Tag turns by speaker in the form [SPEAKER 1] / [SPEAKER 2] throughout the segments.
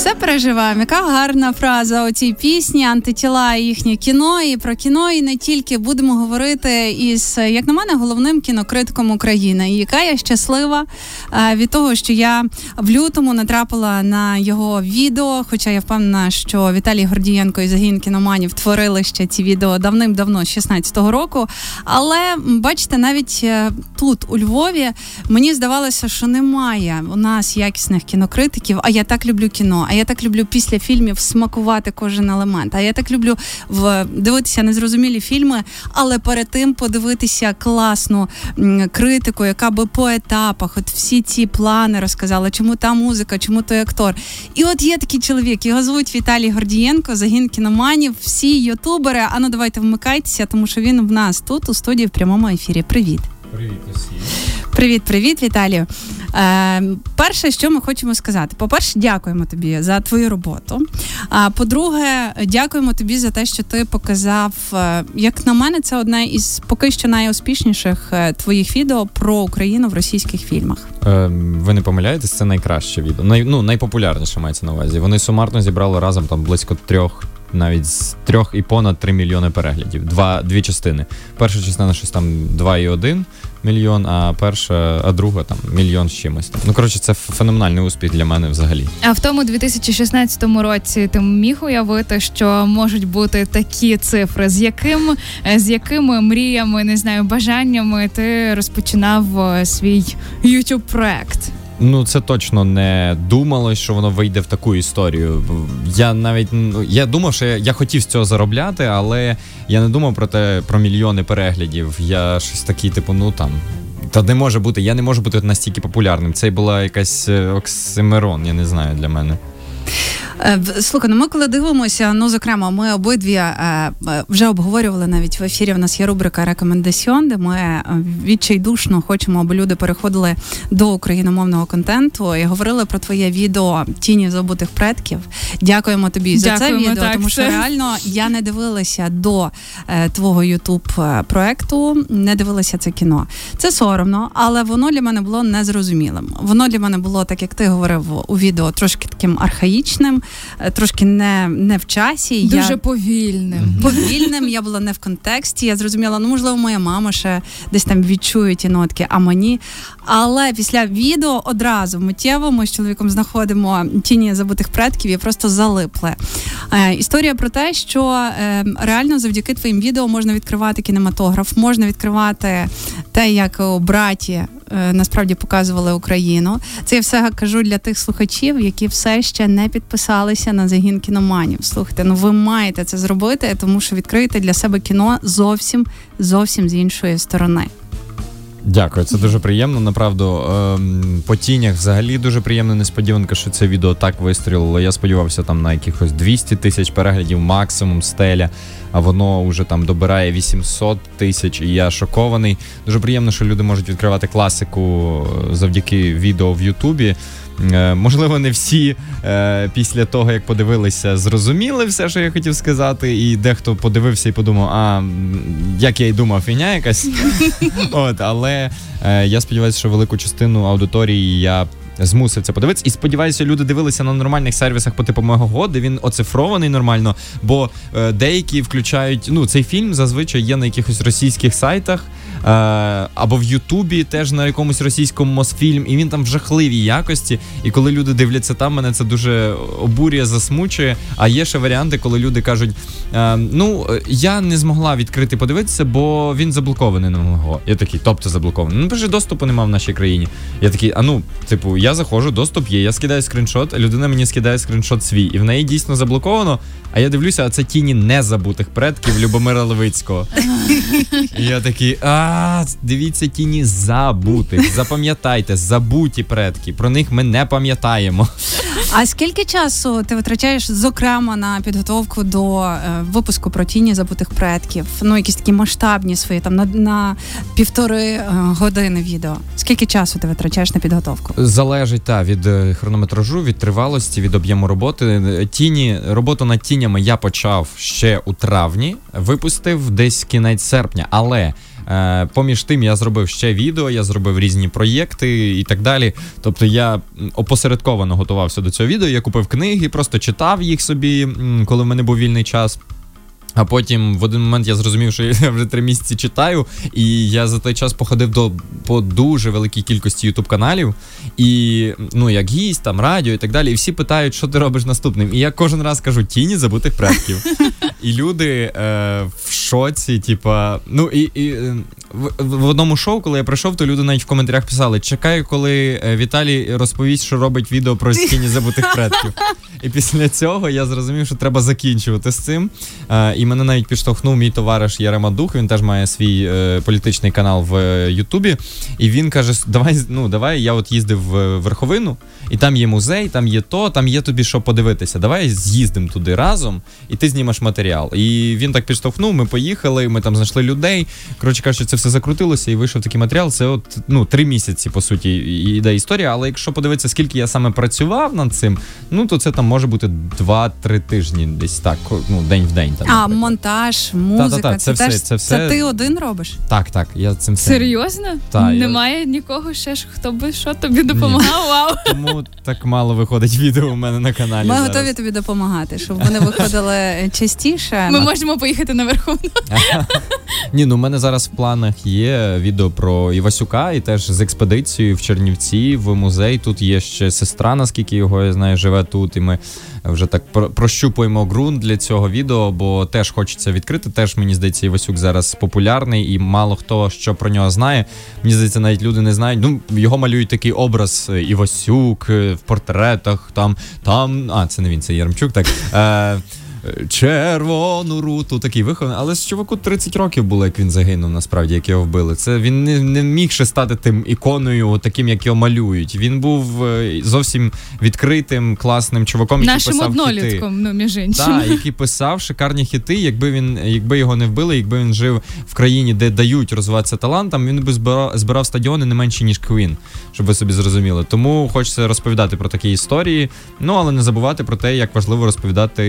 [SPEAKER 1] Все переживаємо. Яка гарна фраза у цій пісні антитіла і їхнє кіно. І про кіно, і не тільки будемо говорити із, як на мене, головним кінокритиком України. І яка я щаслива е, від того, що я в лютому натрапила на його відео. Хоча я впевнена, що Віталій Гордієнко і загін кіноманів творили ще ці відео давним-давно, з 16-го року. Але бачите, навіть е, тут у Львові мені здавалося, що немає у нас якісних кінокритиків. А я так люблю кіно. А я так люблю після фільмів смакувати кожен елемент. А я так люблю в дивитися незрозумілі фільми, але перед тим подивитися класну критику, яка би по етапах, от всі ці плани розказала, чому та музика, чому той актор. І от є такий чоловік, його звуть Віталій Гордієнко, загін кіноманів, всі ютубери. А ну давайте вмикайтеся, тому що він в нас тут у студії в прямому ефірі. Привіт.
[SPEAKER 2] Привіт, усім.
[SPEAKER 1] Привіт, привіт, Віталію. Е, Перше, що ми хочемо сказати, по-перше, дякуємо тобі за твою роботу. А по-друге, дякуємо тобі за те, що ти показав, е, як на мене, це одне із поки що найуспішніших е, твоїх відео про Україну в російських фільмах.
[SPEAKER 2] Е, Ви не помиляєтесь, це найкраще відео. Най, ну, найпопулярніше мається на увазі. Вони сумарно зібрали разом там близько трьох навіть з трьох і понад 3 мільйони переглядів. Два дві частини. Перша частина щось там 2,1 мільйон, а перша, а друга там мільйон з чимось. Ну коротше, це феноменальний успіх для мене взагалі.
[SPEAKER 3] А в тому 2016 році ти міг уявити, що можуть бути такі цифри, з яким з якими мріями, не знаю, бажаннями ти розпочинав е, свій youtube проект
[SPEAKER 2] Ну, це точно не думалось, що воно вийде в таку історію. Я навіть ну, я думав, що я, я хотів з цього заробляти, але я не думав про те про мільйони переглядів. Я щось такий, типу, ну там. Та не може бути, я не можу бути настільки популярним. Це була якась е, оксимирон, я не знаю для мене.
[SPEAKER 1] Е, слухай, ну ми коли дивимося, ну зокрема, ми обидві е, е, вже обговорювали навіть в ефірі. У нас є рубрика Рекомендаціон, де ми відчайдушно хочемо, аби люди переходили до україномовного контенту і говорили про твоє відео Тіні забутих предків. Дякуємо тобі
[SPEAKER 3] Дякуємо,
[SPEAKER 1] за це відео,
[SPEAKER 3] так,
[SPEAKER 1] тому що
[SPEAKER 3] це...
[SPEAKER 1] реально я не дивилася до твого ютуб проекту, не дивилася це кіно. Це соромно, але воно для мене було незрозумілим. Воно для мене було так, як ти говорив у відео, трошки таким архаїчним. Е, трошки не не в часі.
[SPEAKER 3] Дуже я... повільним.
[SPEAKER 1] Повільним, я була не в контексті. Я зрозуміла, ну можливо, моя мама ще десь там відчує ті нотки, а мені. Але після відео одразу миттєво ми з чоловіком знаходимо тіні забутих предків і просто залипли. Е, Історія про те, що е, реально завдяки твоїм відео можна відкривати кінематограф, можна відкривати те, як у браті Е, насправді показували Україну. Це я все кажу для тих слухачів, які все ще не підписалися на загін кіноманів. Слухайте, ну ви маєте це зробити, тому що відкриєте для себе кіно зовсім зовсім з іншої сторони.
[SPEAKER 2] Дякую, це дуже приємно. Направду ем, по тінях взагалі дуже приємна несподіванка, що це відео так вистрілило. Я сподівався там на якихось 200 тисяч переглядів, максимум стеля. А воно вже там добирає 800 тисяч. І я шокований. Дуже приємно, що люди можуть відкривати класику е, завдяки відео в Ютубі. Е, можливо, не всі е, після того, як подивилися, зрозуміли все, що я хотів сказати, і дехто подивився і подумав, а як я й думав, фіня якась. От, Але е, я сподіваюся, що велику частину аудиторії я. Змусив це подивитися. І сподіваюся, люди дивилися на нормальних сервісах по типу мого, де він оцифрований нормально. Бо е, деякі включають ну цей фільм зазвичай є на якихось російських сайтах. Е, або в Ютубі теж на якомусь російському Мосфільм, і він там в жахливій якості. І коли люди дивляться там, мене це дуже обурює, засмучує. А є ще варіанти, коли люди кажуть: е, ну я не змогла відкрити подивитися, бо він заблокований на мого. Я такий, тобто заблокований. Ну, пише, доступу немає в нашій країні. Я такий, а ну, типу, я заходжу, доступ є. Я скидаю скріншот, людина мені скидає скріншот свій, і в неї дійсно заблоковано. А я дивлюся, а це тіні незабутих предків Любомира Левицького. І я такий, а дивіться, тіні забутих. Запам'ятайте, забуті предки. Про них ми не пам'ятаємо.
[SPEAKER 1] А скільки часу ти витрачаєш, зокрема, на підготовку до е, випуску про тіні забутих предків? Ну, якісь такі масштабні свої там на на півтори е, години відео. Скільки часу ти витрачаєш на підготовку?
[SPEAKER 2] Залежить та від е, хронометражу, від тривалості, від об'єму роботи. Тіні роботу над тінями я почав ще у травні, випустив десь кінець серпня, але Е, Поміж тим, я зробив ще відео, я зробив різні проєкти і так далі. Тобто я опосередковано готувався до цього відео. Я купив книги, просто читав їх собі, коли в мене був вільний час. А потім в один момент я зрозумів, що я вже три місяці читаю, і я за той час походив до по дуже великій кількості ютуб каналів, і ну як гість, там радіо і так далі. І всі питають, що ти робиш наступним. І я кожен раз кажу тіні забутих предків. І люди е, в шоці, типа, ну і і е, в, в одному шоу, коли я прийшов, то люди навіть в коментарях писали: чекаю, коли е, Віталій розповість, що робить відео про тіні забутих предків. І після цього я зрозумів, що треба закінчувати з цим. Е, і мене навіть підштовхнув мій товариш Ярема Дух. Він теж має свій е, політичний канал в е, Ютубі. І він каже: Давай, ну давай, я от їздив в Верховину, і там є музей, там є то, там є тобі що подивитися. Давай з'їздимо туди разом, і ти знімеш матеріал. І він так підштовхнув. Ми поїхали, ми там знайшли людей. Коротше кажучи, це все закрутилося і вийшов такий матеріал. Це от ну три місяці, по суті, іде історія. Але якщо подивитися, скільки я саме працював над цим, ну то це там може бути 2-3 тижні, десь так, ну день в день. Там,
[SPEAKER 1] а монтаж, музика,
[SPEAKER 2] Та-та-та, це,
[SPEAKER 1] це,
[SPEAKER 2] все, це все.
[SPEAKER 1] це ти один робиш?
[SPEAKER 2] Так, так. Я цим.
[SPEAKER 3] Серйозно?
[SPEAKER 2] Та, я-
[SPEAKER 3] Немає нікого ще ж, хто би що тобі допомагав? Вау.
[SPEAKER 2] Тому так мало виходить відео у мене на каналі.
[SPEAKER 1] Ми
[SPEAKER 2] зараз.
[SPEAKER 1] готові тобі допомагати, щоб вони виходили частіше.
[SPEAKER 3] Ми можемо поїхати на Верховну.
[SPEAKER 2] Ні, ну у мене зараз в планах є відео про Івасюка і теж з експедицією в Чернівці, в музей. Тут є ще сестра, наскільки його я знаю, живе тут. І ми вже так прощупуємо ґрунт для цього відео, бо теж хочеться відкрити. Теж мені здається, Івасюк зараз популярний і мало хто що про нього знає. Мені здається, навіть люди не знають. Ну його малюють такий образ е, Івасюк е, в портретах. Там там. А, це не він, це Єрмчук. Так. Е, Червону руту, такий вихований. Але з чуваку 30 років було, як він загинув, насправді, як його вбили. Це він не, не міг ще стати тим іконою, таким, як його малюють. Він був е, зовсім відкритим, класним чуваком, який
[SPEAKER 3] Нашим
[SPEAKER 2] писав хіти.
[SPEAKER 3] однолітком, ну між іншим.
[SPEAKER 2] Так, який писав шикарні хіти. Якби він, якби його не вбили, якби він жив в країні, де дають розвиватися талантам, він би збирав, збирав стадіони не менше ніж Квін, щоб ви собі зрозуміли. Тому хочеться розповідати про такі історії. Ну але не забувати про те, як важливо розповідати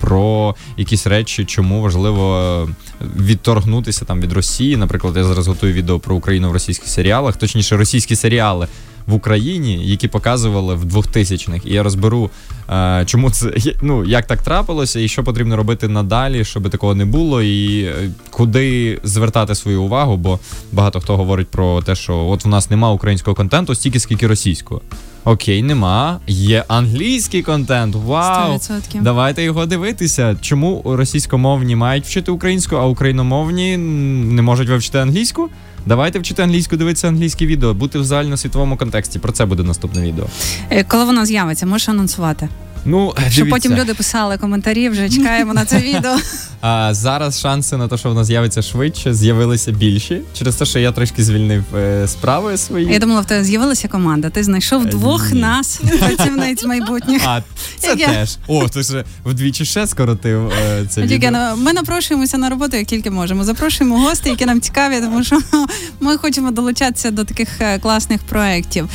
[SPEAKER 2] про якісь речі, чому важливо відторгнутися там від Росії. Наприклад, я зараз готую відео про Україну в російських серіалах, точніше, російські серіали. В Україні, які показували в 2000-х. і я розберу, е, чому це ну як так трапилося, і що потрібно робити надалі, щоб такого не було, і е, куди звертати свою увагу. Бо багато хто говорить про те, що от в нас нема українського контенту стільки, скільки російського. Окей, нема. Є англійський контент. Вау!
[SPEAKER 1] 100%.
[SPEAKER 2] Давайте його дивитися. Чому російськомовні мають вчити українську, а україномовні не можуть вивчити англійську? Давайте вчити англійську, дивитися англійські відео, бути в загальносвітовому контексті. Про це буде наступне відео.
[SPEAKER 1] Е, Коли воно з'явиться, можеш анонсувати.
[SPEAKER 2] Ну,
[SPEAKER 1] Щоб
[SPEAKER 2] дивіться.
[SPEAKER 1] потім люди писали коментарі, вже чекаємо на це відео.
[SPEAKER 2] А зараз шанси на те, що воно з'явиться швидше, з'явилися більші через те, що я трошки звільнив е, справи свої.
[SPEAKER 1] Я думала, в тебе з'явилася команда. Ти знайшов
[SPEAKER 2] Е,
[SPEAKER 1] двох
[SPEAKER 2] ні.
[SPEAKER 1] нас, працівниць майбутніх.
[SPEAKER 2] А це
[SPEAKER 1] Як я-
[SPEAKER 2] теж. О, ти ж вдвічі ще скоротив е, це відео.
[SPEAKER 1] ми напрошуємося на роботу, як тільки можемо. Запрошуємо гостей, які нам цікаві, тому що ми хочемо долучатися до таких класних проєктів.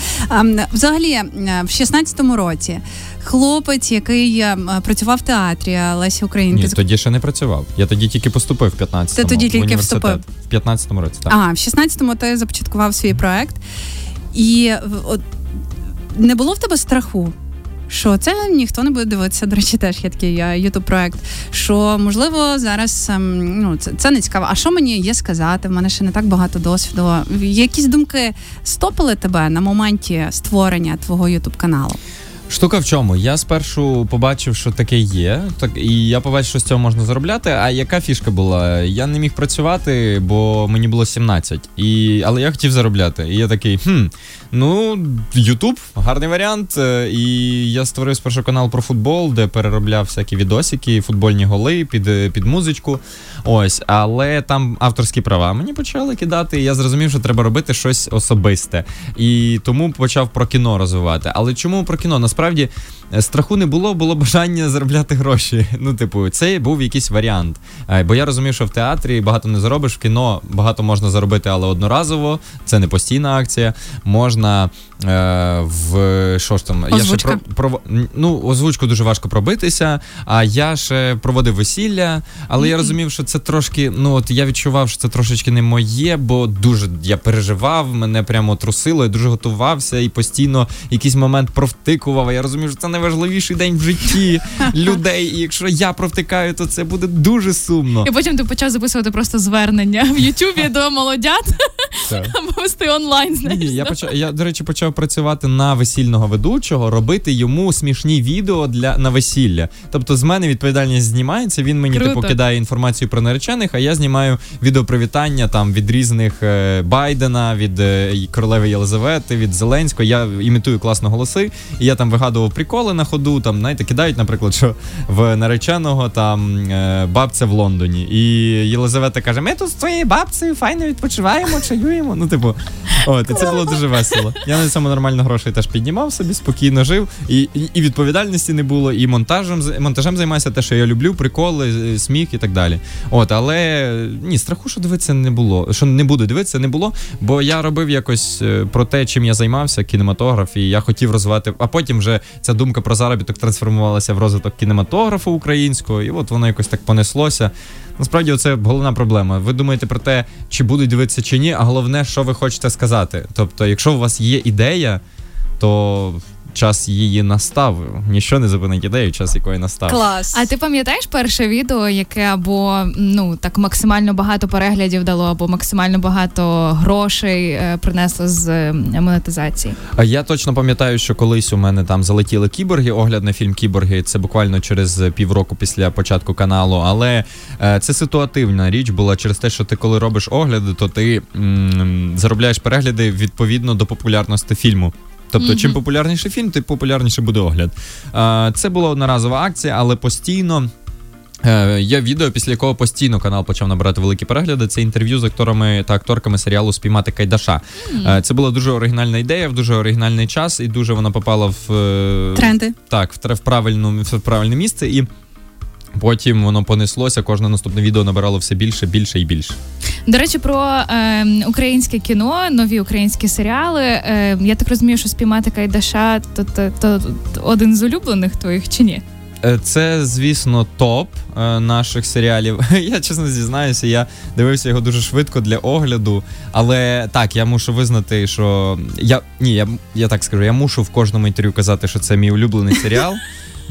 [SPEAKER 1] Взагалі, в 16-му році хлопець, який працював в театрі Лесі Українки,
[SPEAKER 2] Ні, тоді ще не працював. Я тоді тільки поступив в 15-му.
[SPEAKER 1] Ти тоді тільки вступив?
[SPEAKER 2] В 15-му році, так.
[SPEAKER 1] А, в 16-му ти започаткував свій проект. І от, не було в тебе страху. Що це ніхто не буде дивитися, до речі, теж є такий ютуб проект. Що можливо зараз ем, ну це, це не цікаво. А що мені є сказати? В мене ще не так багато досвіду. Якісь думки стопили тебе на моменті створення твого ютуб каналу?
[SPEAKER 2] Штука в чому? Я спершу побачив, що таке є, так і я побачив, що з цього можна заробляти. А яка фішка була? Я не міг працювати, бо мені було 17. І... Але я хотів заробляти. І я такий, хм, ну, Ютуб, гарний варіант. Е, І я створив спершу канал про футбол, де переробляв всякі відосики, футбольні голи під, під музичку. Ось, але там авторські права мені почали кидати, і я зрозумів, що треба робити щось особисте. І тому почав про кіно розвивати. Але чому про кіно? Насправді насправді Е, страху не було, було бажання заробляти гроші. Ну, типу, це був якийсь варіант. Е, бо я розумів, що в театрі багато не заробиш, в кіно багато можна заробити, але одноразово. Це не постійна акція. Можна е, в що ж там,
[SPEAKER 1] Озвучка.
[SPEAKER 2] я ще про, про ну, озвучку дуже важко пробитися. А я ще проводив весілля, але mm-hmm. я розумів, що це трошки. Ну от я відчував, що це трошечки не моє, бо дуже я переживав, мене прямо трусило, я дуже готувався і постійно якийсь момент провтикував. Я розумію, що це найважливіший день в житті людей. І якщо я провтикаю, то це буде дуже сумно.
[SPEAKER 3] І потім ти почав записувати просто звернення в Ютубі до молодят або вести онлайн. знаєш.
[SPEAKER 2] Ні, я почав. Я до речі почав працювати на весільного ведучого, робити йому смішні відео для на весілля. Тобто, з мене відповідальність знімається. Він мені
[SPEAKER 3] Круто.
[SPEAKER 2] типу кидає інформацію про наречених, а я знімаю відеопривітання там від різних е, Байдена, від е, королеви Єлизавети, від Зеленського. Я імітую класно голоси, і я там вигадував приколи на ходу. Там знаєте, кидають, наприклад, що в нареченого там е, бабця в Лондоні, і Єлизавета каже: Ми тут з твоєю бабцею файно відпочиваємо, чаюємо. Ну, типу, от і це було дуже весело. Я на цьому нормально грошей теж піднімав собі, спокійно жив, і і, і відповідальності не було, і монтажем монтажем займаюся те, що я люблю, приколи, сміх і так далі. От, але ні, страху, що дивитися не було. Що не буду дивитися, не було. Бо я робив якось е, про те, чим я займався, кінематограф, і я хотів розвивати. А потім вже ця думка про заробіток трансформувалася в розвиток кінематографу українського, і от воно якось так понеслося. Насправді, це головна проблема. Ви думаєте про те, чи будуть дивитися чи ні, а головне, що ви хочете сказати. Тобто, якщо у вас є ідея, то час її настав. Ніщо не зупинить ідею, час якої настав.
[SPEAKER 1] Клас.
[SPEAKER 3] А ти пам'ятаєш перше відео, яке або ну так максимально багато переглядів дало, або максимально багато грошей е, принесло з е, монетизації?
[SPEAKER 2] А я точно пам'ятаю, що колись у мене там залетіли кіборги. Огляд на фільм Кіборги. Це буквально через півроку після початку каналу. Але е, це ситуативна річ була через те, що ти коли робиш огляди, то ти м- заробляєш перегляди відповідно до популярності фільму. Тобто, mm-hmm. чим популярніший фільм, тим популярніше буде огляд. Це була одноразова акція, але постійно. Е, є відео, після якого постійно канал почав набирати великі перегляди. Це інтерв'ю з акторами та акторками серіалу Спіймати Кайдаша. Mm. Це була дуже оригінальна ідея, в дуже оригінальний час, і дуже вона попала в
[SPEAKER 1] е, тренди.
[SPEAKER 2] Так, в правильну в правильне місце. І Потім воно понеслося, кожне наступне відео набирало все більше, більше і більше.
[SPEAKER 3] До речі, про е, українське кіно, нові українські серіали. Е, я так розумію, що спіймати Кайдаша то, то, то, то один з улюблених твоїх чи ні?
[SPEAKER 2] Е, це, звісно, топ е, наших серіалів. Я чесно зізнаюся, я дивився його дуже швидко для огляду. Але так, я мушу визнати, що я ні, я я так скажу, я мушу в кожному інтерв'ю казати, що це мій улюблений серіал.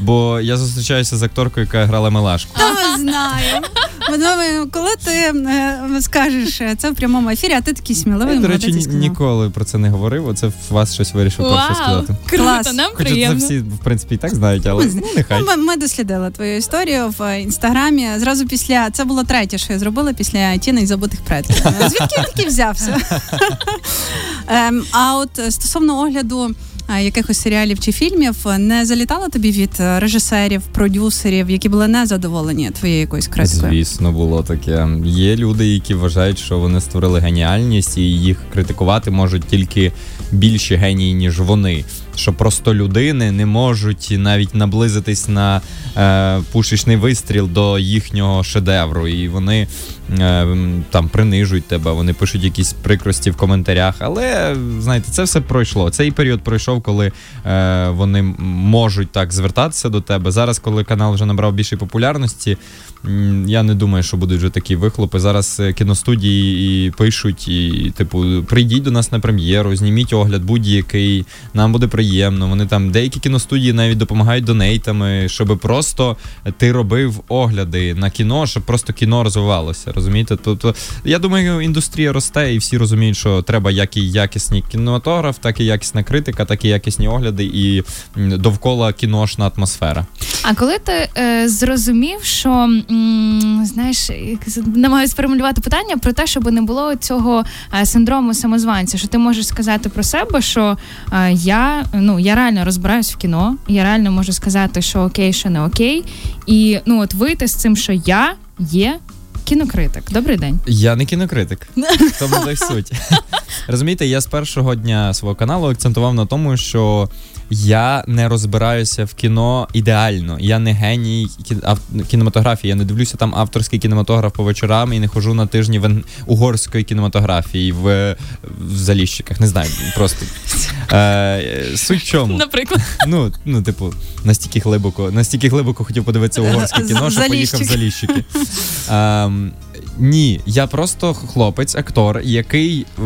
[SPEAKER 2] Бо я зустрічаюся з акторкою, яка грала Мелашку.
[SPEAKER 1] Та знаю. Ми коли ти е, скажеш е, це в прямому ефірі, а ти такий сміливий.
[SPEAKER 2] Я, До речі, ні, ніколи про це не говорив. Оце в вас щось вирішив
[SPEAKER 3] Вау,
[SPEAKER 2] перше сказати.
[SPEAKER 3] Круто, нам
[SPEAKER 2] Хоча
[SPEAKER 3] приємно.
[SPEAKER 2] це всі в принципі і так знають, але
[SPEAKER 1] ми,
[SPEAKER 2] ну, нехай.
[SPEAKER 1] Ми, ми дослідили твою історію в інстаграмі. Зразу після це було третє, що я зробила після тіни і забутих предків. Звідки я такий взявся? ем, а от стосовно огляду якихось серіалів чи фільмів не залітало тобі від е, режисерів, продюсерів, які були незадоволені твоєю якоюсь критикою?
[SPEAKER 2] Звісно, було таке. Є люди, які вважають, що вони створили геніальність, і їх критикувати можуть тільки більші генії, ніж вони що просто людини не можуть навіть наблизитись на е, пушечний вистріл до їхнього шедевру, і вони е, там принижують тебе, вони пишуть якісь прикрості в коментарях. Але знаєте, це все пройшло. Цей період пройшов, коли е, вони можуть так звертатися до тебе. Зараз, коли канал вже набрав більшої популярності. Я не думаю, що будуть вже такі вихлопи. Зараз е, кіностудії і пишуть, і типу, прийдіть до нас на прем'єру, зніміть огляд будь-який. Нам буде приємно. Вони там деякі кіностудії навіть допомагають донейтами, щоб просто ти робив огляди на кіно, щоб просто кіно розвивалося. Розумієте? Тобто, я думаю, індустрія росте, і всі розуміють, що треба як і якісний кінематограф, так і якісна критика, так і якісні огляди, і довкола кіношна атмосфера.
[SPEAKER 3] А коли ти е, зрозумів, що знаєш, намагаюся сформулювати питання про те, щоб не було цього е, синдрому самозванця, що ти можеш сказати про себе, що е, я ну я реально розбираюсь в кіно, я реально можу сказати, що окей, що не окей, і ну от вийти з цим, що я є. Кінокритик, добрий день.
[SPEAKER 2] Я не кінокритик. Тому буде суть. Розумієте, я з першого дня свого каналу акцентував на тому, що я не розбираюся в кіно ідеально. Я не геній кінематографії. Я не дивлюся там авторський кінематограф по вечорам і не хожу на тижні в угорської кінематографії в в Заліщиках. Не знаю, просто Е, суть чому.
[SPEAKER 3] Наприклад.
[SPEAKER 2] Ну, ну, типу, настільки глибоко, настільки глибоко хотів подивитися угорське кіно, що поїхав в Заліщики. Е, ні, я просто хлопець, актор, який е,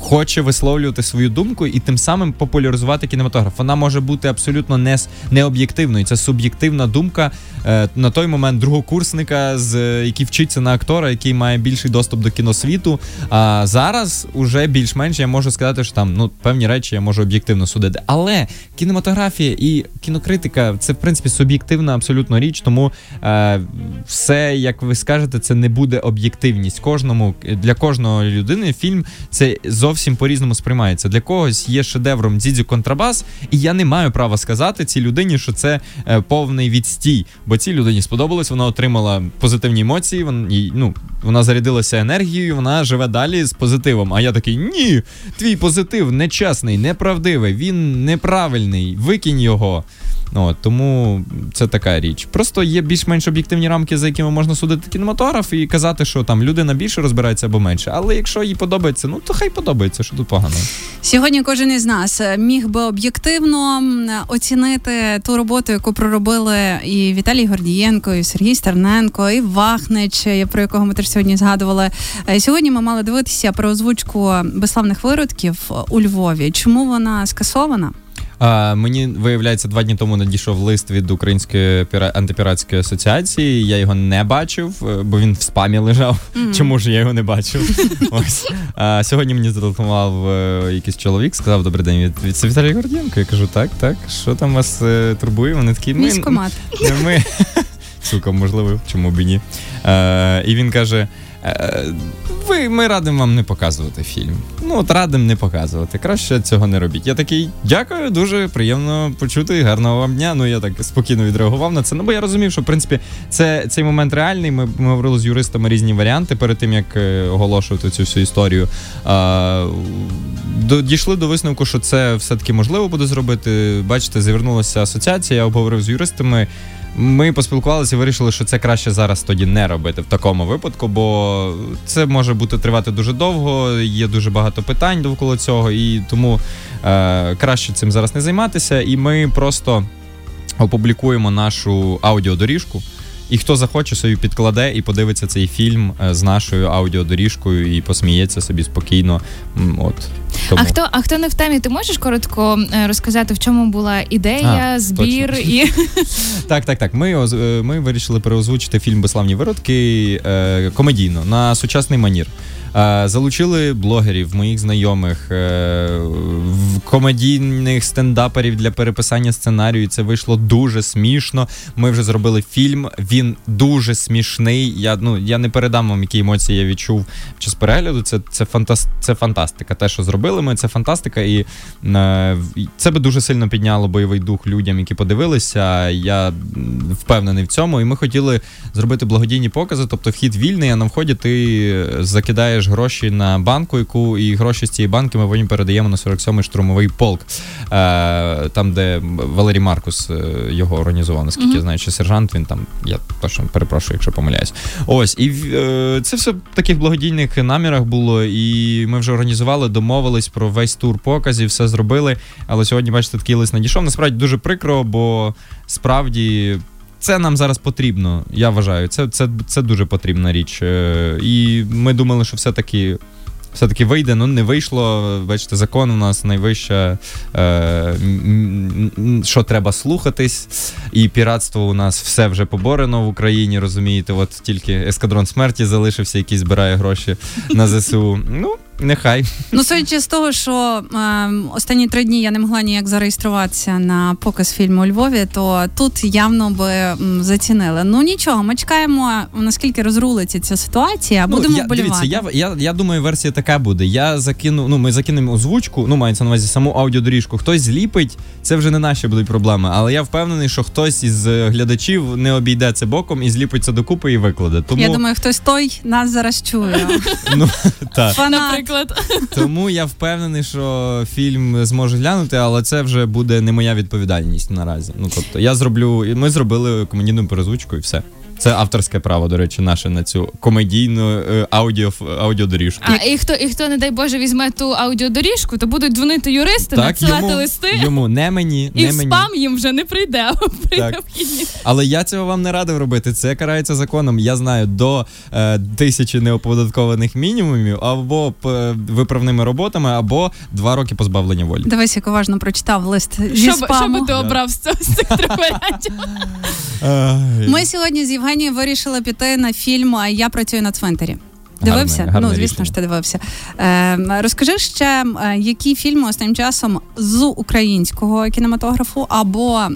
[SPEAKER 2] хоче висловлювати свою думку і тим самим популяризувати кінематограф. Вона може бути абсолютно не не об'єктивною. Це суб'єктивна думка е, на той момент другокурсника, з який вчиться на актора, який має більший доступ до кіносвіту. А зараз уже більш-менш я можу сказати, що там ну певні речі я можу об'єктивно судити. Але кінематографія і кінокритика це в принципі суб'єктивна абсолютно річ. Тому е, все, як ви скажете, це не буде об'єктивність. Кожному для кожної людини фільм це зовсім по-різному сприймається. Для когось є шедевром дідзю контрабас, і я не маю права сказати цій людині, що це е, повний відстій. Бо цій людині сподобалось, вона отримала позитивні емоції. Вона ну вона зарядилася енергією, вона живе далі з позитивом. А я такий ні, твій позитив нечесний, неправдивий, він неправильний. Викинь його. Ну, Тому це така річ. Просто є більш-менш об'єктивні рамки, за якими можна судити кінематограф і казати, що там людина більше розбирається або менше. Але якщо їй подобається, ну то хай подобається, що тут погано.
[SPEAKER 1] Сьогодні кожен із нас е, міг би об'єктивно оцінити ту роботу, яку проробили і Віталій Гордієнко, і Сергій Стерненко, і Вахнич, е, про якого ми теж сьогодні згадували. Е, сьогодні ми мали дивитися про озвучку безславних виродків у Львові. Чому вона скасована?
[SPEAKER 2] А, Мені виявляється, два дні тому надійшов лист від Української антипіратської асоціації. Я його не бачив, е, бо він в спамі лежав. Mm-hmm. Чому ж я його не бачив? Ось а сьогодні мені зателефонував е, якийсь чоловік, сказав Добрий день від від Віталія Гордієнко. Я кажу, так, так. Що там вас е, турбує? Вони такі ми, ми сука, можливо, чому б і ні. Е, І він каже. Е, ви ми радимо вам не показувати фільм. Ну от радимо не показувати. Краще цього не робіть. Я такий дякую, дуже приємно почути. Гарного вам дня. Ну я так спокійно відреагував на це. Ну бо я розумів, що в принципі це цей момент реальний. Ми ми говорили з юристами різні варіанти перед тим як е, оголошувати цю всю історію. До, Дійшли до висновку, що це все таки можливо буде зробити. Бачите, звернулася асоціація. Я обговорив з юристами. Ми поспілкувалися і вирішили, що це краще зараз тоді не робити в такому випадку, бо це може бути тривати дуже довго, є дуже багато питань довкола цього, і тому е, краще цим зараз не займатися. І ми просто опублікуємо нашу аудіодоріжку. І хто захоче, собі підкладе і подивиться цей фільм е, з нашою аудіодоріжкою і посміється собі спокійно. От
[SPEAKER 3] тому. А хто а хто не в темі? Ти можеш коротко е, розказати, в чому була ідея, а, збір точно. і
[SPEAKER 2] так, так, так. Ми е, ми вирішили переозвучити фільм Безславні виродки комедійно на сучасний манір. Залучили блогерів, моїх знайомих, е, комедійних стендаперів для переписання сценарію. Це вийшло дуже смішно. Ми вже зробили фільм. Він дуже смішний. Я ну я не передам вам, які емоції я відчув час перегляду. Це це, фантаст, це фантастика. Те, що зробили ми, це фантастика, і е, це би дуже сильно підняло бойовий дух людям, які подивилися. Я впевнений в цьому. І ми хотіли зробити благодійні покази. Тобто, вхід вільний, а на вході ти закидаєш вкладаєш гроші на банку, яку і гроші з цієї банки ми потім передаємо на 47-й штурмовий полк, е, там, де Валерій Маркус е, його організував, наскільки mm-hmm. я знаю, чи сержант він там. Я точно перепрошую, якщо помиляюсь. Ось і е, це все в таких благодійних намірах було. І ми вже організували, домовились про весь тур показів, все зробили. Але сьогодні, бачите, такий лист надійшов. Насправді дуже прикро, бо справді це нам зараз потрібно. Я вважаю, це це, це дуже потрібна річ. Е, і ми думали, що все-таки. Все-таки вийде, ну не вийшло. Бачите, закон у нас найвища, е, що треба слухатись, і піратство у нас все вже поборено в Україні, розумієте? От тільки ескадрон смерті залишився, який збирає гроші на ЗСУ. Ну, Нехай.
[SPEAKER 1] Ну, судячи з того, що е, останні три дні я не могла ніяк зареєструватися на показ фільму у Львові, то тут явно би м, зацінили. Ну нічого, ми чекаємо, наскільки розрулиться ця ситуація. Ну, будемо
[SPEAKER 2] я,
[SPEAKER 1] вболівати.
[SPEAKER 2] Дивіться, я я, я думаю, версія така буде. Я закину, ну ми закинемо озвучку, ну мається на увазі саму аудіодоріжку. Хтось зліпить, це вже не наші будуть проблеми. Але я впевнений, що хтось із глядачів не обійде це боком і зліпить це докупи і викладе. Тому
[SPEAKER 1] я думаю, хтось той нас зараз чує.
[SPEAKER 2] Ну так.
[SPEAKER 3] Наприклад.
[SPEAKER 2] Тому я впевнений, що фільм зможу глянути, але це вже буде не моя відповідальність наразі. Ну тобто, я зроблю, ми зробили комедійну перезвучку і все. Це авторське право, до речі, наше на цю комедійну е, аудіо, аудіодоріжку.
[SPEAKER 3] А і хто, і хто, не дай Боже, візьме ту аудіодоріжку, то будуть дзвонити юристи, надсилати
[SPEAKER 2] йому,
[SPEAKER 3] листи,
[SPEAKER 2] йому не мені,
[SPEAKER 3] і
[SPEAKER 2] не
[SPEAKER 3] в
[SPEAKER 2] мені.
[SPEAKER 3] спам їм вже не прийде при
[SPEAKER 2] Так. Але я цього вам не радив робити. Це карається законом. Я знаю до е, тисячі неоподаткованих мінімумів або п- виправними роботами, або два роки позбавлення волі.
[SPEAKER 1] Дивись, як уважно прочитав лист зі
[SPEAKER 3] Що, що би ти обрав з цього цих трьох варіантів?
[SPEAKER 1] Ми сьогодні з Євгенією вирішила піти на фільм Я працюю на цвинтарі.
[SPEAKER 2] Гарне-
[SPEAKER 1] Дивився?
[SPEAKER 2] гарне
[SPEAKER 1] ну, звісно
[SPEAKER 2] рішення.
[SPEAKER 1] ж, ти дивився. Е, розкажи ще, е, які фільми останнім часом з українського кінематографу або е,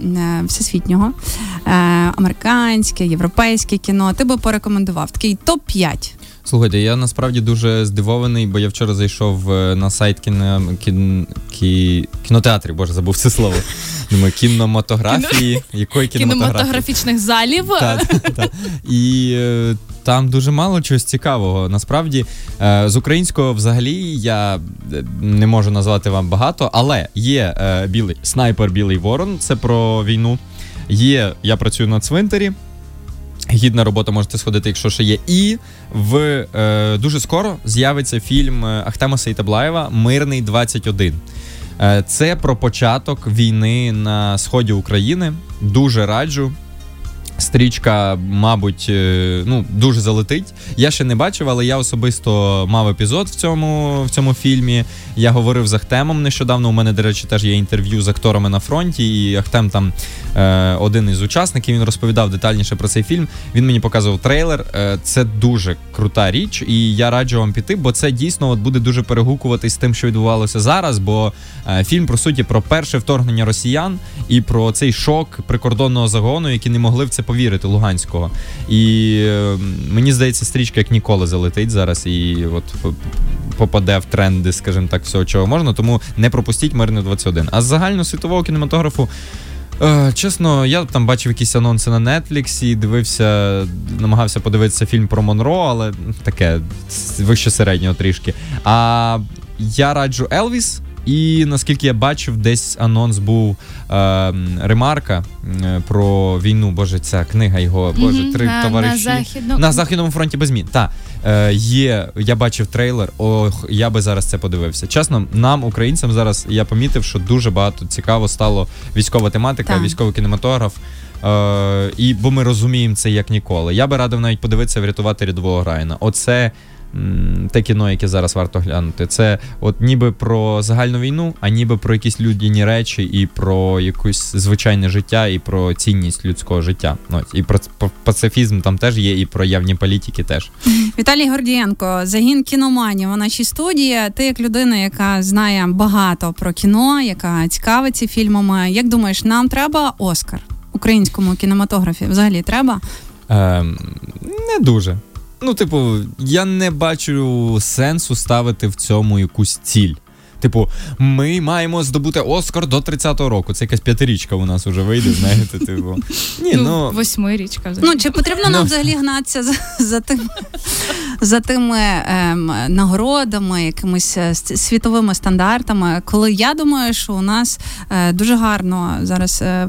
[SPEAKER 1] всесвітнього, е, американське, європейське кіно. Ти би порекомендував такий топ-5.
[SPEAKER 2] Слухайте, я насправді дуже здивований, бо я вчора зайшов е, на сайт кіно, кін, кі, кінотеатрів, боже, забув це слово. Думаю, кінематографії. Якої кінематографії?
[SPEAKER 3] Кінематографічних залів.
[SPEAKER 2] І е, там дуже мало чогось цікавого. Насправді, е, з українського взагалі я не можу назвати вам багато, але є білий снайпер Білий Ворон, це про війну. Є Я працюю на цвинтарі. Гідна робота можете сходити, якщо ще є. І в е, дуже скоро з'явиться фільм е, Ахтема Сейтаблаєва Мирний 21. Е, це про початок війни на сході України. Дуже раджу. Стрічка, мабуть, е, ну дуже залетить. Я ще не бачив, але я особисто мав епізод в цьому в цьому фільмі. Я говорив з Ахтемом нещодавно. У мене, до речі, теж є інтерв'ю з акторами на фронті. І Ахтем там е, один із учасників. Він розповідав детальніше про цей фільм. Він мені показував трейлер. Е, це дуже крута річ, і я раджу вам піти, бо це дійсно от буде дуже перегукуватись з тим, що відбувалося зараз. Бо е, фільм по суті про перше вторгнення росіян і про цей шок прикордонного загону, які не могли в це повірити Луганського. І е, мені здається, стрічка як ніколи залетить зараз і от попаде в тренди, скажімо так, всього чого можна. Тому не пропустіть мирне 21. А з загальносвітового кінематографу. Е, чесно, я там бачив якісь анонси на Нетфліксі, дивився, намагався подивитися фільм про Монро, але таке вище середнього трішки. А я раджу Елвіс. І наскільки я бачив, десь анонс був е, ремарка е, про війну. Боже, ця книга його, боже, три
[SPEAKER 3] на,
[SPEAKER 2] товариші.
[SPEAKER 3] На, західну...
[SPEAKER 2] На західному фронті без змін. Так, е, є. Я бачив трейлер. Ох, я би зараз це подивився. Чесно, нам, українцям, зараз я помітив, що дуже багато цікаво стало військова тематика,
[SPEAKER 1] Так.
[SPEAKER 2] військовий кінематограф. Е, і бо ми розуміємо це як ніколи. Я би радив навіть подивитися врятувати рядового Райана. Оце. Те кіно, яке зараз варто глянути, це от ніби про загальну війну, а ніби про якісь людяні речі, і про якусь звичайне життя, і про цінність людського життя. Ну, і про пацифізм там теж є, і про явні політики теж.
[SPEAKER 1] Віталій Гордієнко, загін кіноманів у нашій студії. Ти як людина, яка знає багато про кіно, яка цікавиться фільмами. Як думаєш, нам треба Оскар українському кінематографі? Взагалі треба?
[SPEAKER 2] Ем, не дуже. Ну, типу, я не бачу сенсу ставити в цьому якусь ціль. Типу, ми маємо здобути Оскар до 30-го року. Це якась п'ятирічка у нас вже вийде, знаєте, типу. Ні,
[SPEAKER 3] Ну,
[SPEAKER 2] ну.
[SPEAKER 3] восьмирічка.
[SPEAKER 1] Ну чи потрібно нам
[SPEAKER 2] Ну.
[SPEAKER 1] взагалі гнатися за, за тим за тими ем, нагородами, якимись е, світовими стандартами? Коли я думаю, що у нас е, дуже гарно зараз е,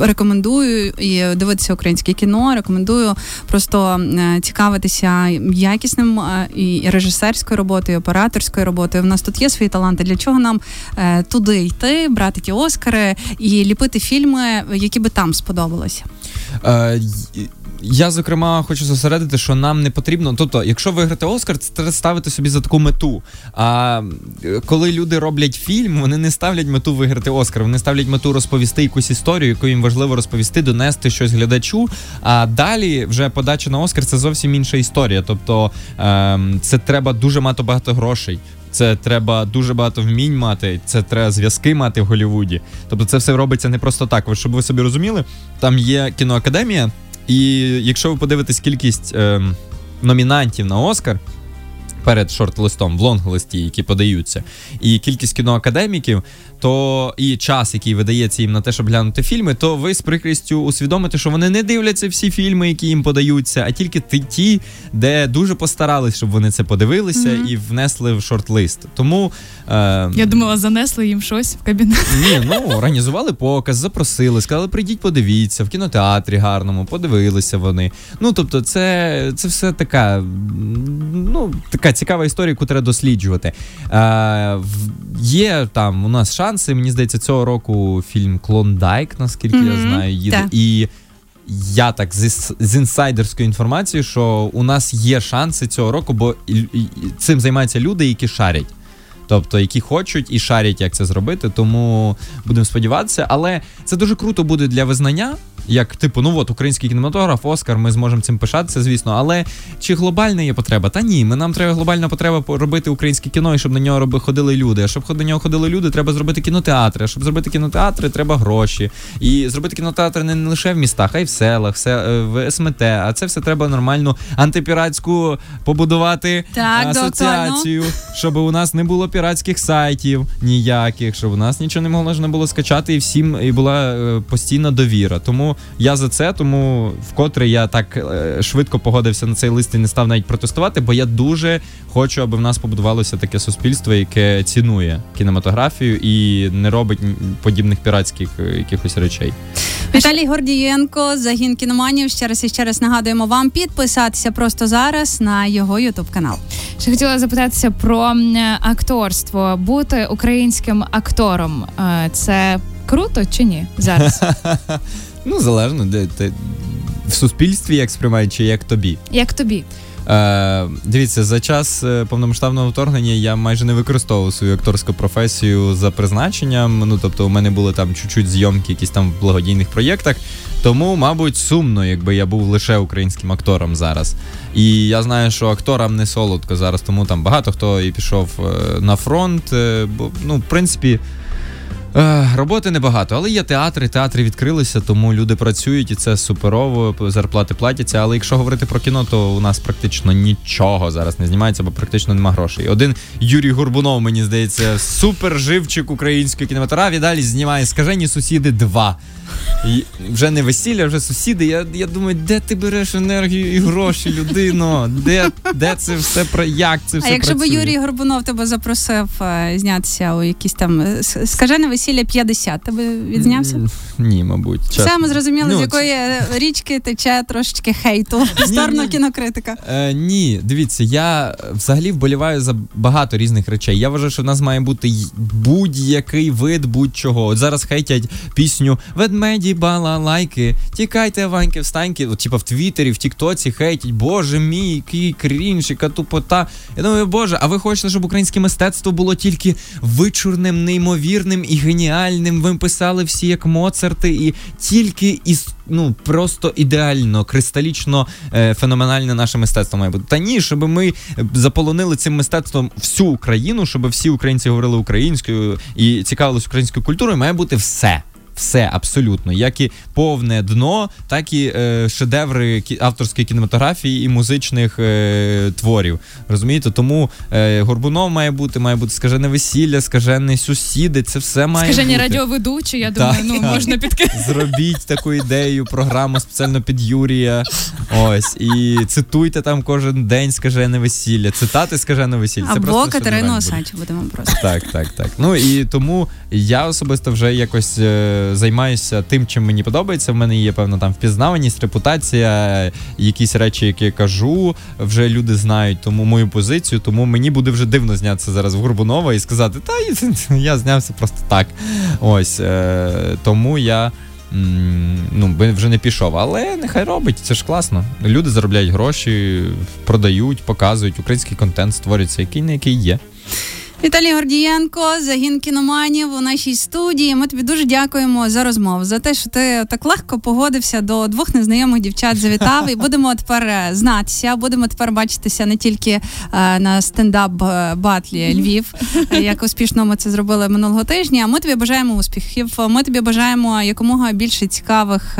[SPEAKER 1] рекомендую і дивитися українське кіно, рекомендую просто е, цікавитися якісним е, і режисерською роботою, і операторською роботою. У нас тут є свої таланти. Для чого нам е, туди йти, брати ті Оскари і ліпити фільми, які би там сподобалися?
[SPEAKER 2] Я, зокрема, хочу зосередити, що нам не потрібно. Тобто, якщо виграти Оскар, це треба ставити собі за таку мету. А коли люди роблять фільм, вони не ставлять мету виграти Оскар, вони ставлять мету розповісти якусь історію, яку їм важливо розповісти, донести щось глядачу. А далі вже подача на Оскар це зовсім інша історія. Тобто ем, це треба дуже мати багато грошей. Це треба дуже багато вмінь мати, це треба зв'язки мати в Голлівуді. Тобто це все робиться не просто так. Щоб ви собі розуміли, там є кіноакадемія, і якщо ви подивитесь кількість е, номінантів на Оскар, перед шорт-листом в лонг-листі, які подаються, і кількість кіноакадеміків, то і час, який видається їм на те, щоб глянути фільми, то ви з прикрістю усвідомите, що вони не дивляться всі фільми, які їм подаються, а тільки ті, де дуже постарались, щоб вони це подивилися mm-hmm. і внесли в шорт-лист. Тому
[SPEAKER 3] е, я думала, занесли їм щось в кабінет.
[SPEAKER 2] Ні, ну організували показ, запросили, сказали, прийдіть, подивіться в кінотеатрі гарному, подивилися вони. Ну тобто, це це все така, ну така цікава історія, яку треба досліджувати. Е, Є там у нас шанси. Мені здається, цього року фільм Клондайк, наскільки mm-hmm. я знаю, їде. Так. І я так з, з інсайдерською інформацією, що у нас є шанси цього року, бо і, і, цим займаються люди, які шарять. Тобто, які хочуть і шарять, як це зробити, тому будемо сподіватися. Але це дуже круто буде для визнання як типу, ну от український кінематограф, Оскар, ми зможемо цим пишатися, звісно. Але чи глобальна є потреба? Та ні, ми нам треба глобальна потреба робити українське кіно, і щоб на нього роби ходили люди. А щоб до нього ходили люди, треба зробити кінотеатри. А щоб зробити кінотеатри, треба гроші. І зробити кінотеатри не лише в містах, а й в селах, все е, в СМТ. А це все треба нормальну антипіратську побудувати так, асоціацію, доктор, щоб у нас не було піратських сайтів ніяких, щоб у нас нічого не можна було скачати, і всім і була е, постійна довіра. Тому я за це, тому вкотре я так е, швидко погодився на цей лист і не став навіть протестувати, бо я дуже хочу, аби в нас побудувалося таке суспільство, яке цінує кінематографію і не робить подібних піратських е, якихось речей.
[SPEAKER 1] Віталій Гордієнко, загін кіноманів. Ще раз і ще раз нагадуємо вам підписатися просто зараз на його ютуб канал.
[SPEAKER 3] Ще хотіла запитатися про акторство. Бути українським актором е, це круто чи ні зараз?
[SPEAKER 2] Ну, залежно, де ти в суспільстві як сприймають, чи як тобі.
[SPEAKER 3] Як тобі.
[SPEAKER 2] Е, Дивіться, за час е, повномасштабного вторгнення я майже не використовував свою акторську професію за призначенням. Ну тобто, у мене були там чуть-чуть зйомки, якісь там в благодійних проєктах. Тому, мабуть, сумно, якби я був лише українським актором зараз. І я знаю, що акторам не солодко зараз, тому там багато хто і пішов е, на фронт. Е, бо ну, в принципі. Роботи небагато, але є театри. Театри відкрилися, тому люди працюють і це суперово. Зарплати платяться. Але якщо говорити про кіно, то у нас практично нічого зараз не знімається, бо практично нема грошей. Один Юрій Горбунов, мені здається, супер живчик української кінематографії. Далі знімає скажені сусіди 2». І Вже не весілля, вже сусіди. Я я думаю, де ти береш енергію і гроші, людино? Де де це все про як це все?
[SPEAKER 1] А якщо
[SPEAKER 2] працює?
[SPEAKER 1] би Юрій Горбунов тебе запросив е, знятися у якісь там е, скажене весілля 50, тебе відзнявся?
[SPEAKER 2] Ні, мабуть.
[SPEAKER 1] Чесно. Все, ми зрозуміли, ну, з якої е, річки тече трошечки хейту в сторону кінокритика.
[SPEAKER 2] Е, Ні, дивіться, я взагалі вболіваю за багато різних речей. Я вважаю, що в нас має бути будь-який вид будь-чого. От зараз хейтять пісню ведмеді, балалайки, тікайте, ваньки, встаньки. От, типа в Твіттері, в Тіктоці хейтять, боже мій, який крінж, яка тупота. Я думаю, боже, а ви хочете, щоб українське мистецтво було тільки вичурним, неймовірним і геніальним? Ви писали всі як Моцарти, і тільки із ну просто ідеально, кристалічно е, феноменальне наше мистецтво має бути. Та ні, щоб ми заполонили цим мистецтвом всю Україну, щоб всі українці говорили українською і цікавились українською культурою, має бути все все абсолютно, як і повне дно, так і е, шедеври авторської кінематографії і музичних е, творів. Розумієте? Тому е, Горбунов має бути, має бути скажене весілля, скажені сусіди. Це все має
[SPEAKER 3] скажені
[SPEAKER 2] бути.
[SPEAKER 3] радіоведучі. Я думаю, так, ну так. можна під
[SPEAKER 2] зробіть таку ідею, програму спеціально під Юрія. Ось і цитуйте там кожен день скажене весілля. Цитати скажене весілля. Це
[SPEAKER 1] Або Катерину Осадчу будемо просто.
[SPEAKER 2] Так, так, так. Ну і тому я особисто вже якось. Е, займаюся тим, чим мені подобається. В мене є певна там впізнаваність, репутація, якісь речі, які я кажу, вже люди знають тому мою позицію. Тому мені буде вже дивно знятися зараз в Горбунова і сказати, та я знявся просто так. Ось е, тому я. Ну, вже не пішов, але нехай робить, це ж класно. Люди заробляють гроші, продають, показують український контент, створюється, який не який є.
[SPEAKER 1] Віталій Гордієнко, загін кіноманів у нашій студії. Ми тобі дуже дякуємо за розмову, за те, що ти так легко погодився до двох незнайомих дівчат. Завітав і будемо тепер е, знатися. Будемо тепер бачитися не тільки е, на стендап е, батлі Львів, як успішно ми це зробили минулого тижня. Ми тобі бажаємо успіхів. Ми тобі бажаємо якомога більше цікавих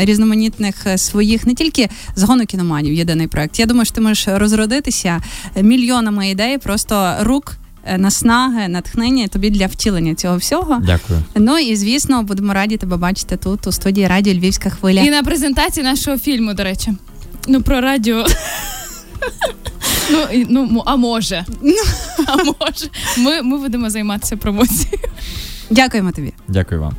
[SPEAKER 1] різноманітних своїх, не тільки згону кіноманів. Єдиний проект. Я думаю, що ти можеш розродитися мільйонами ідей, просто рук. Е, Наснаги, натхнення тобі для втілення цього всього.
[SPEAKER 2] Дякую.
[SPEAKER 1] Ну і звісно, будемо раді тебе бачити тут у студії Радіо Львівська хвиля.
[SPEAKER 3] І на презентації нашого фільму, до речі. Ну, про радіо. Ну, ну, а може. А може. Ми, ми будемо займатися промоцією.
[SPEAKER 1] Дякуємо тобі.
[SPEAKER 2] Дякую вам.